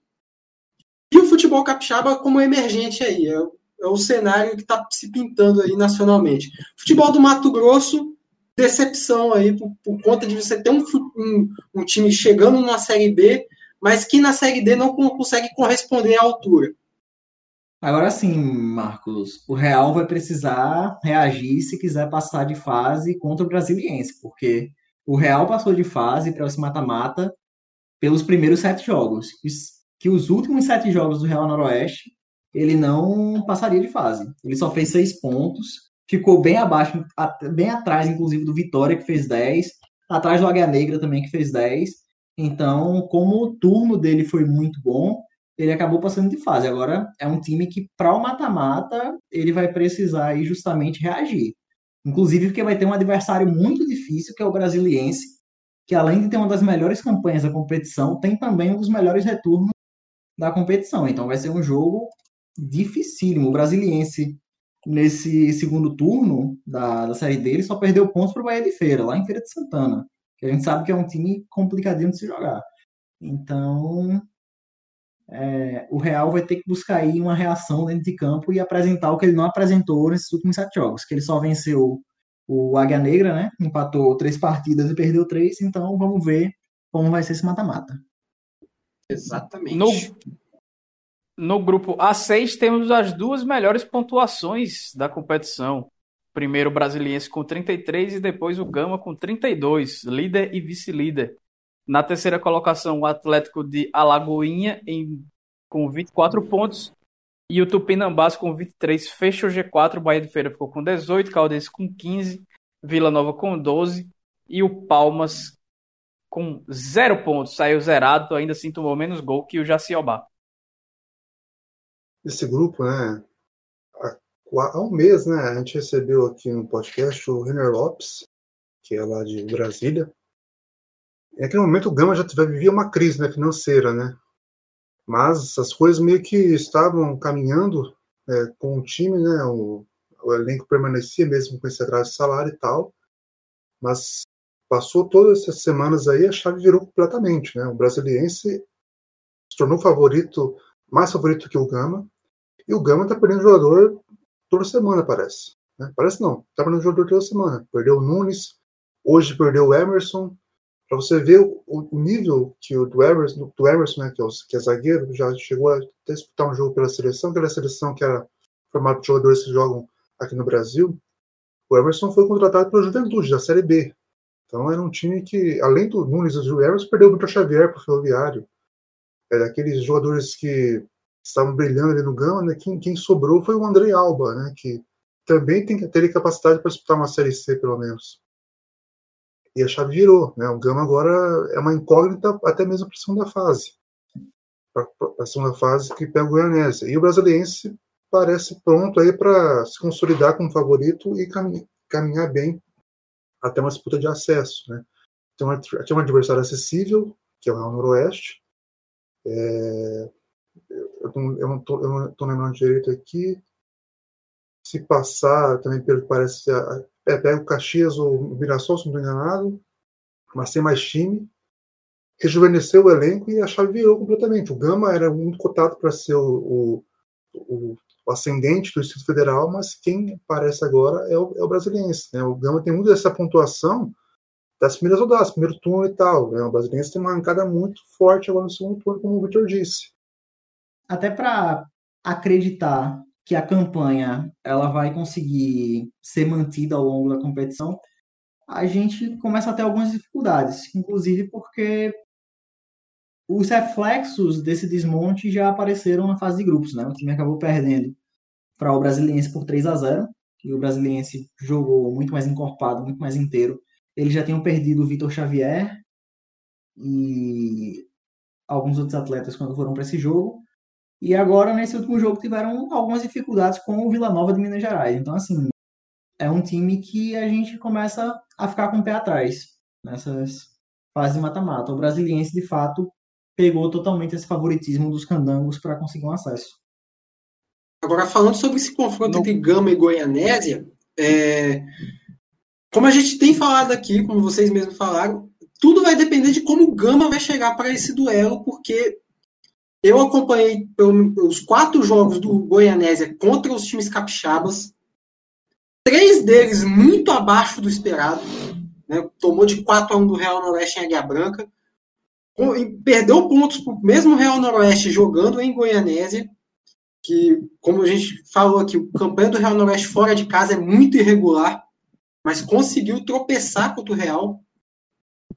E o futebol capixaba como emergente aí, é, é o cenário que está se pintando aí nacionalmente. Futebol do Mato Grosso, decepção aí por, por conta de você ter um, um, um, time chegando na Série B, mas que na Série D não consegue corresponder à altura. Agora sim, Marcos, o Real vai precisar reagir se quiser passar de fase contra o Brasiliense, porque o Real passou de fase para esse mata-mata pelos primeiros sete jogos. Que os últimos sete jogos do Real Noroeste ele não passaria de fase. Ele só fez seis pontos, ficou bem abaixo, bem atrás, inclusive, do Vitória, que fez dez, atrás do Águia Negra também, que fez dez. Então, como o turno dele foi muito bom, ele acabou passando de fase. Agora, é um time que, para o mata-mata, ele vai precisar aí justamente reagir. Inclusive, porque vai ter um adversário muito difícil, que é o Brasiliense, que além de ter uma das melhores campanhas da competição, tem também um dos melhores retornos da competição. Então vai ser um jogo dificílimo. O Brasiliense, nesse segundo turno da, da Série D, ele só perdeu pontos para o Bahia de Feira, lá em Feira de Santana. Que a gente sabe que é um time complicadinho de se jogar. Então, é, o Real vai ter que buscar aí uma reação dentro de campo e apresentar o que ele não apresentou nesses últimos sete jogos, que ele só venceu o Águia Negra, né? Empatou três partidas e perdeu três, então vamos ver como vai ser esse mata-mata. Exatamente. No, no grupo A6 temos as duas melhores pontuações da competição. Primeiro o Brasiliense com 33 e depois o Gama com 32, líder e vice-líder. Na terceira colocação, o Atlético de Alagoinha em, com 24 pontos e o Tupinambás com 23 fecha o G4, o Bahia de Feira ficou com 18, Caldense com 15, Vila Nova com 12 e o Palmas com 0 pontos. Saiu zerado, ainda assim tomou menos gol que o Jaciobá. Esse grupo, né? Há um mês, né? A gente recebeu aqui no podcast o Renner Lopes, que é lá de Brasília. Em aquele momento o Gama já vivia uma crise né, financeira, né? Mas as coisas meio que estavam caminhando é, com o time, né? O, o, elenco permanecia mesmo com esse atraso de salário e tal. Mas passou todas essas semanas aí, a chave virou completamente, né? O brasiliense se tornou favorito, mais favorito que o Gama. E o Gama está perdendo jogador toda semana, parece. Né? Parece não, está perdendo jogador toda semana. Perdeu o Nunes, hoje perdeu o Emerson, para você ver o, o, nível que o do Emerson, do Emerson né, que, é, que é zagueiro, já chegou a disputar um jogo pela seleção, aquela seleção que era formada de jogadores que jogam aqui no Brasil. O Emerson foi contratado pela Juventude, da Série B. Então era um time que, além do Nunes e do Emerson, perdeu o Vitor Xavier para o Ferroviário. É daqueles jogadores que estavam brilhando ali no Gama, né, quem, quem sobrou foi o André Alba, né, que também tem, teria capacidade para disputar uma Série C, pelo menos. E a chave virou. Né? O Gama agora é uma incógnita até mesmo para a segunda fase. Para a segunda fase que pega o Goianésia. E o Brasiliense parece pronto aí para se consolidar como favorito e caminhar bem até uma disputa de acesso. Né? Tem, uma, tem um adversário acessível, que é o Real Noroeste. É, eu não estou lembrando direito aqui. Se passar, também pelo que parece, é, pega o Caxias ou o Mirassol, se não estou enganado, mas sem mais time. Rejuvenesceu o elenco e a chave virou completamente. O Gama era muito cotado para ser o, o, o, ascendente do Distrito Federal, mas quem aparece agora é o, é o. Né? O Gama tem muito dessa pontuação das primeiras rodadas, primeiro turno e tal. Né? O Brasiliense tem uma arrancada muito forte agora no segundo turno, como o Victor disse. Até para acreditar que a campanha ela vai conseguir ser mantida ao longo da competição, a gente começa a ter algumas dificuldades, inclusive porque os reflexos desse desmonte já apareceram na fase de grupos, né? O time acabou perdendo para o Brasiliense por 3 a 0 e o Brasiliense jogou muito mais encorpado, muito mais inteiro. Eles já tinham perdido o Vitor Xavier e alguns outros atletas quando foram para esse jogo. E agora, nesse último jogo, tiveram algumas dificuldades com o Vila Nova de Minas Gerais. Então, assim, é um time que a gente começa a ficar com o pé atrás nessas fases de mata-mata. O Brasiliense, de fato, pegou totalmente esse favoritismo dos candangos para conseguir um acesso. Agora, falando sobre esse confronto entre Gama e Goianésia, é, como a gente tem falado aqui, como vocês mesmos falaram, tudo vai depender de como o Gama vai chegar para esse duelo, porque eu acompanhei os quatro jogos do Goianésia contra os times capixabas, três deles muito abaixo do esperado, né? tomou de 4 a 1 do Real Noroeste em Águia Branca, perdeu pontos para o mesmo Real Noroeste jogando em Goianésia, que, como a gente falou aqui, o campanha do Real Noroeste fora de casa é muito irregular, mas conseguiu tropeçar contra o Real.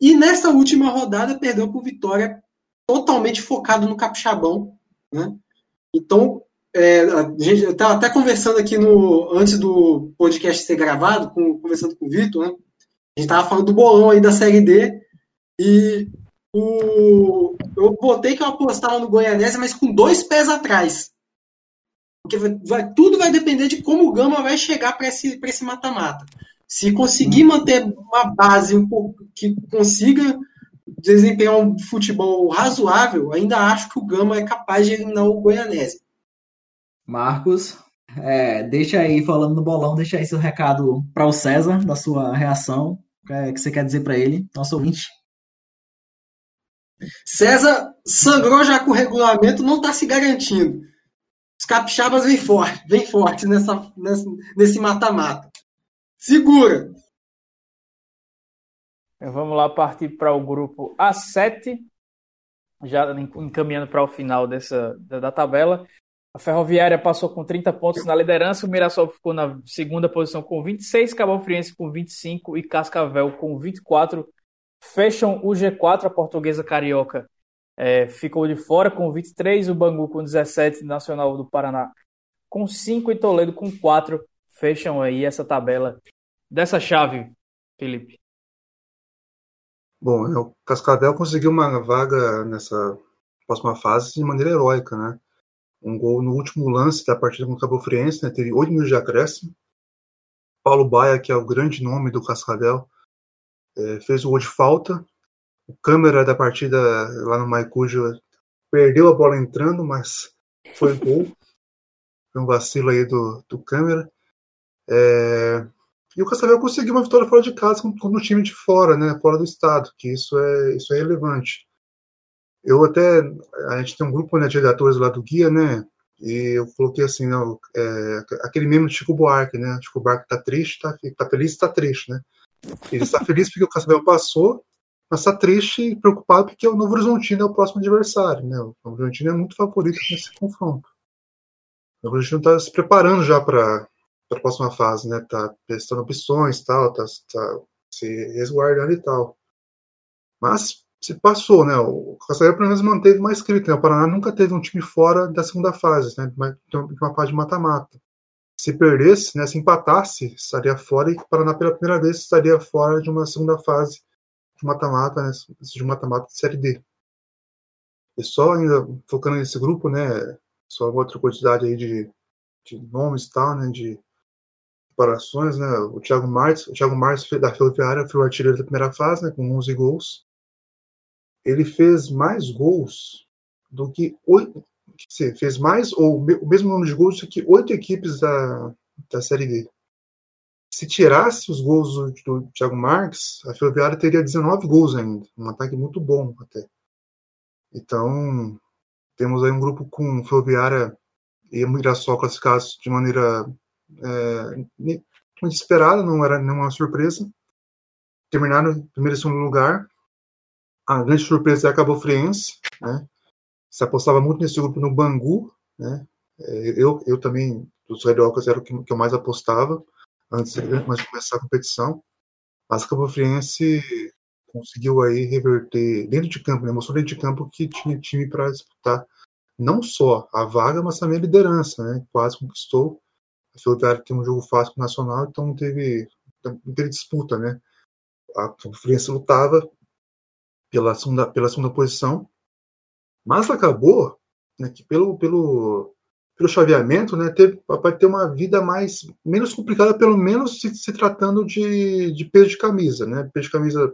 E nessa última rodada perdeu por Vitória totalmente focado no capixabão, né? Então, é, a gente, eu estava até conversando aqui no antes do podcast ser gravado, com, conversando com o Vitor, né? A gente estava falando do bolão aí da Série D e o, eu botei que eu apostava no Goianese, mas com dois pés atrás. Porque vai, tudo vai depender de como o Gama vai chegar para esse esse mata-mata. Se conseguir manter uma base um pouco que consiga desempenhar um futebol razoável, ainda acho que o Gama é capaz de eliminar o Goianese. Marcos, é, deixa aí, falando no bolão, deixa aí seu recado para o César, da sua reação, é, que você quer dizer para ele, nosso ouvinte. César sangrou já com o regulamento, não está se garantindo. Os capixabas vêm forte, vem forte nessa, nesse mata-mata. Segura! Vamos lá partir para o grupo A7, já encaminhando para o final dessa, da, da, tabela. A Ferroviária passou com 30 pontos na liderança, o Mirassol ficou na segunda posição com 26, Cabo Friense com 25 e Cascavel com 24. Fecham o G4, a portuguesa carioca é, ficou de fora com 23, o Bangu com 17, Nacional do Paraná com 5 e Toledo com 4. Fecham aí essa tabela dessa chave, Felipe. Bom, o Cascavel conseguiu uma vaga nessa próxima fase de maneira heróica, né? Um gol no último lance da partida com o Cabo Friense, né? Teve oito minutos de acréscimo. Paulo Baia, que é o grande nome do Cascavel, é, fez o gol de falta. O câmera da partida lá no Maicujo perdeu a bola entrando, mas foi gol. Foi um vacilo aí do, do câmera. É, e o Cascavel conseguiu uma vitória fora de casa contra o time de fora, né, fora do estado, que isso é, isso é relevante. Eu até, a gente tem um grupo né, de redatores lá do Guia, né, e eu coloquei assim, não, é, aquele mesmo Chico Buarque, né, Chico Buarque tá triste, tá, tá feliz tá triste, né. Ele está feliz porque o Cascavel passou, mas está triste e preocupado porque o Novo Horizontino é o próximo adversário, né, o Novo Horizontino é muito favorito nesse confronto. O Novo Horizontino está se preparando já para para a próxima fase, né? Tá testando opções, tal, tá, tá se resguardando e tal. Mas se passou, né? O Cascavel pelo menos manteve mais escrito, né? O Paraná nunca teve um time fora da segunda fase, né? De uma fase de mata-mata. Se perdesse, né? Se empatasse, estaria fora e o Paraná pela primeira vez estaria fora de uma segunda fase de mata-mata, né? De mata-mata de Série D. E só ainda focando nesse grupo, né? Só outra quantidade aí de, de nomes e tal, né? De comparações, né? O Thiago Marques, o Thiago Marques da Ferroviária foi o artilheiro da primeira fase, né, com 11 gols. Ele fez mais gols do que oito, fez mais ou o mesmo número de gols do que oito equipes da, da Série B. Se tirasse os gols do, do Thiago Marques, a Ferroviária teria 19 gols ainda, um ataque muito bom até. Então, temos aí um grupo com Ferroviária e Mirassol classificados de maneira é, esperada, não era nenhuma surpresa. Terminaram em primeiro e segundo lugar. A grande surpresa é a Cabo Friense, né? Se apostava muito nesse grupo no Bangu, né? É, eu, eu também, dos Rediocas, era o que, que eu mais apostava antes, antes de começar a competição. Mas a Cabo Friense conseguiu aí reverter dentro de campo, né? mostrou dentro de campo que tinha time para disputar não só a vaga, mas também a liderança, né? Quase conquistou a Ferroviária tem um jogo fácil com o Nacional, então não teve, não teve disputa, né? A Fluminense lutava pela segunda, pela segunda posição, mas acabou né, que pelo, pelo, pelo chaveamento, né, teve, vai ter uma vida mais menos complicada, pelo menos se, se tratando de, de peso de camisa, né? Peso de camisa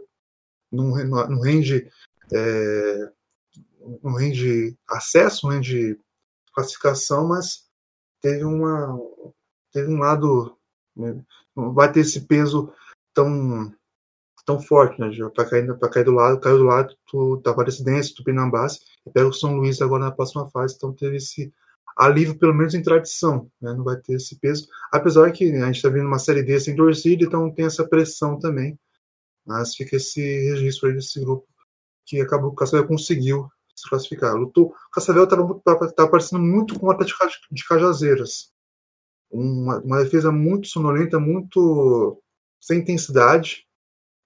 não, não rende é, não rende acesso, não rende classificação, mas teve uma teve um lado né, não vai ter esse peso tão tão forte, né? Para cair, para cair do lado, caiu do lado do, da Aparecidense, do Pinambás, e pega o São Luís agora na próxima fase, então teve esse alívio, pelo menos em tradição, né? Não vai ter esse peso, apesar que a gente está vendo uma série D sem torcida, então tem essa pressão também, mas fica esse registro aí desse grupo que acabou, o Cascavel conseguiu se classificar. Lutou, o Cascavel estava parecendo muito com o Atlético de Cajazeiras, uma, uma defesa muito sonolenta, muito sem intensidade,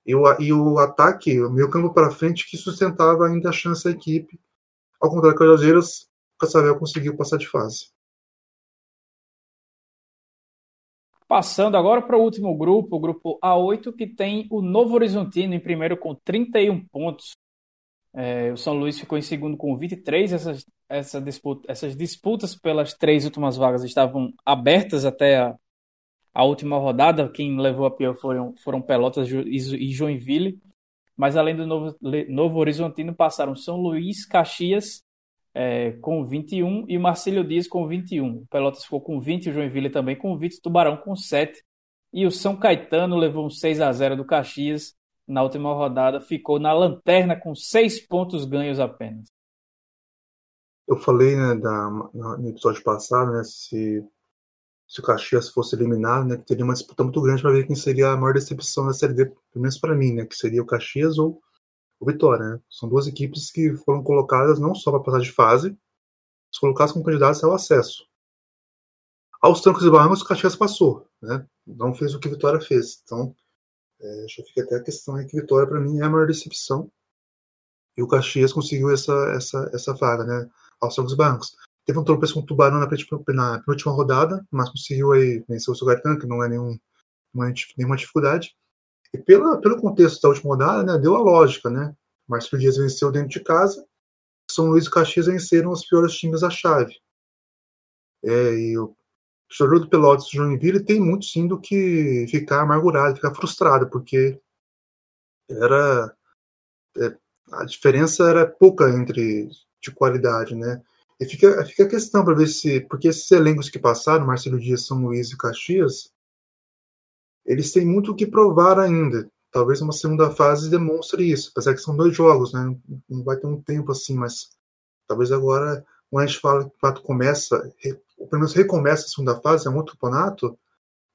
e o, e o ataque, o meio campo para frente, que sustentava ainda a chance da equipe. Ao contrário que o Algeiras, o Cascavel conseguiu passar de fase. Passando agora para o último grupo, o grupo A8, que tem o Novo Horizontino em primeiro com 31 pontos. É, o São Luís ficou em segundo com 23. Essas, essa disputa, essas disputas pelas três últimas vagas estavam abertas até a, a última rodada. Quem levou a pior foram, foram Pelotas e Joinville. Mas além do Novo, Novo Horizontino, passaram São Luís, Caxias é, com 21 e Marcílio Dias com 21. O Pelotas ficou com 20, o Joinville também com 20, Tubarão com 7. E o São Caetano levou um 6 a 0 do Caxias na última rodada, ficou na lanterna com 6 pontos ganhos apenas. Eu falei né, da, no episódio passado, né, se se o Caxias fosse eliminado, né, que teria uma disputa muito grande para ver quem seria a maior decepção da Série D, pelo menos para mim, né, que seria o Caxias ou o Vitória. Né? São duas equipes que foram colocadas não só para passar de fase, mas colocadas como candidatas ao acesso. Aos trancos e barrancos, o Caxias passou, né? não fez o que Vitória fez. Então, é, já fica até a questão aí que Vitória, para mim, é a maior decepção. E o Caxias conseguiu essa, essa, essa vaga, né? Aos e barrancos. Teve um tropeço com o Tubarão na, na rodada, mas conseguiu aí vencer o Sugartan, que não é nenhum, nenhuma dificuldade. E pela, pelo contexto da última rodada, né, deu a lógica, né? Marcelo Dias venceu dentro de casa, São Luís e Caxias venceram os piores times da chave. É, e o jogador do Pelotas e Joinville tem muito sim do que ficar amargurado, ficar frustrado, porque era é, a diferença era pouca entre de qualidade, né? E fica, fica a questão para ver se. Porque esses elencos que passaram, Marcelo Dias, São Luís e Caxias, eles têm muito o que provar ainda. Talvez uma segunda fase demonstre isso. Apesar que são dois jogos, né? Não vai ter um tempo assim, mas talvez agora, quando a gente fala que o fato começa, ou pelo menos recomeça a segunda fase, é um outro campeonato,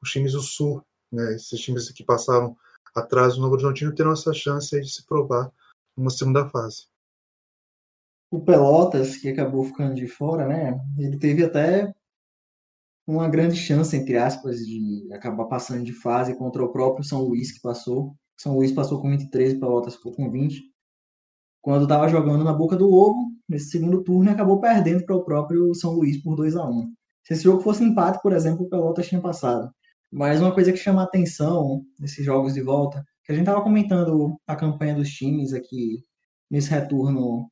os times do Sul, né? Esses times que passaram atrás do Novo Horizontino terão essa chance de se provar numa segunda fase o Pelotas, que acabou ficando de fora, né? Ele teve até uma grande chance, entre aspas, de acabar passando de fase contra o próprio São Luís, que passou. São Luís passou com 23, o Pelotas ficou com 20. Quando estava jogando na boca do ovo, nesse segundo turno, acabou perdendo para o próprio São Luís por 2 a 1 Se esse jogo fosse empate, por exemplo, o Pelotas tinha passado. Mas uma coisa que chama a atenção nesses jogos de volta, que a gente estava comentando a campanha dos times aqui nesse retorno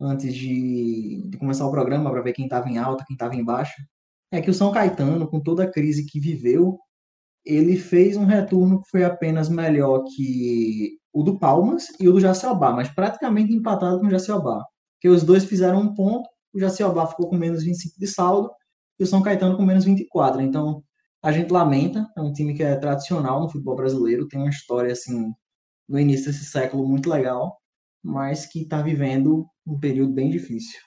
antes de, de começar o programa para ver quem estava em alta, quem estava em baixa, é que o São Caetano, com toda a crise que viveu, ele fez um retorno que foi apenas melhor que o do Palmas e o do Jaciobá, mas praticamente empatado com o Jaciobá. Porque os dois fizeram um ponto, o Jaciobá ficou com menos 25 de saldo e o São Caetano com menos 24. Então, a gente lamenta, é um time que é tradicional no futebol brasileiro, tem uma história assim no início desse século muito legal, mas que está vivendo um período bem difícil.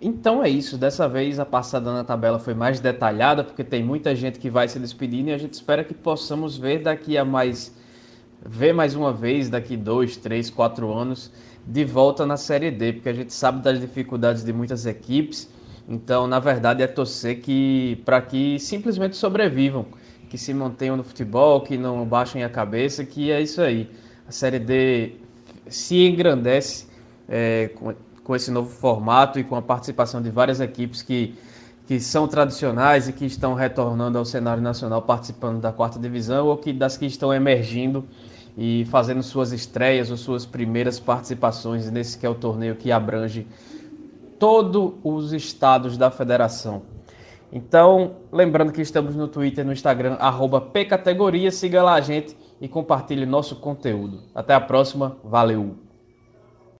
Então é isso. Dessa vez a passada na tabela foi mais detalhada, porque tem muita gente que vai se despedindo e a gente espera que possamos ver daqui a mais. ver mais uma vez, daqui dois, três, quatro anos, de volta na Série D, porque a gente sabe das dificuldades de muitas equipes. Então, na verdade, é torcer que para que simplesmente sobrevivam, que se mantenham no futebol, que não baixem a cabeça, que é isso aí. A Série D se engrandece é, com, com esse novo formato e com a participação de várias equipes que, que são tradicionais e que estão retornando ao cenário nacional participando da quarta divisão ou que das que estão emergindo e fazendo suas estreias ou suas primeiras participações nesse que é o torneio que abrange todos os estados da federação. Então, lembrando que estamos no Twitter, no Instagram, arroba pcategoria, siga lá a gente e compartilhe nosso conteúdo. Até a próxima, valeu!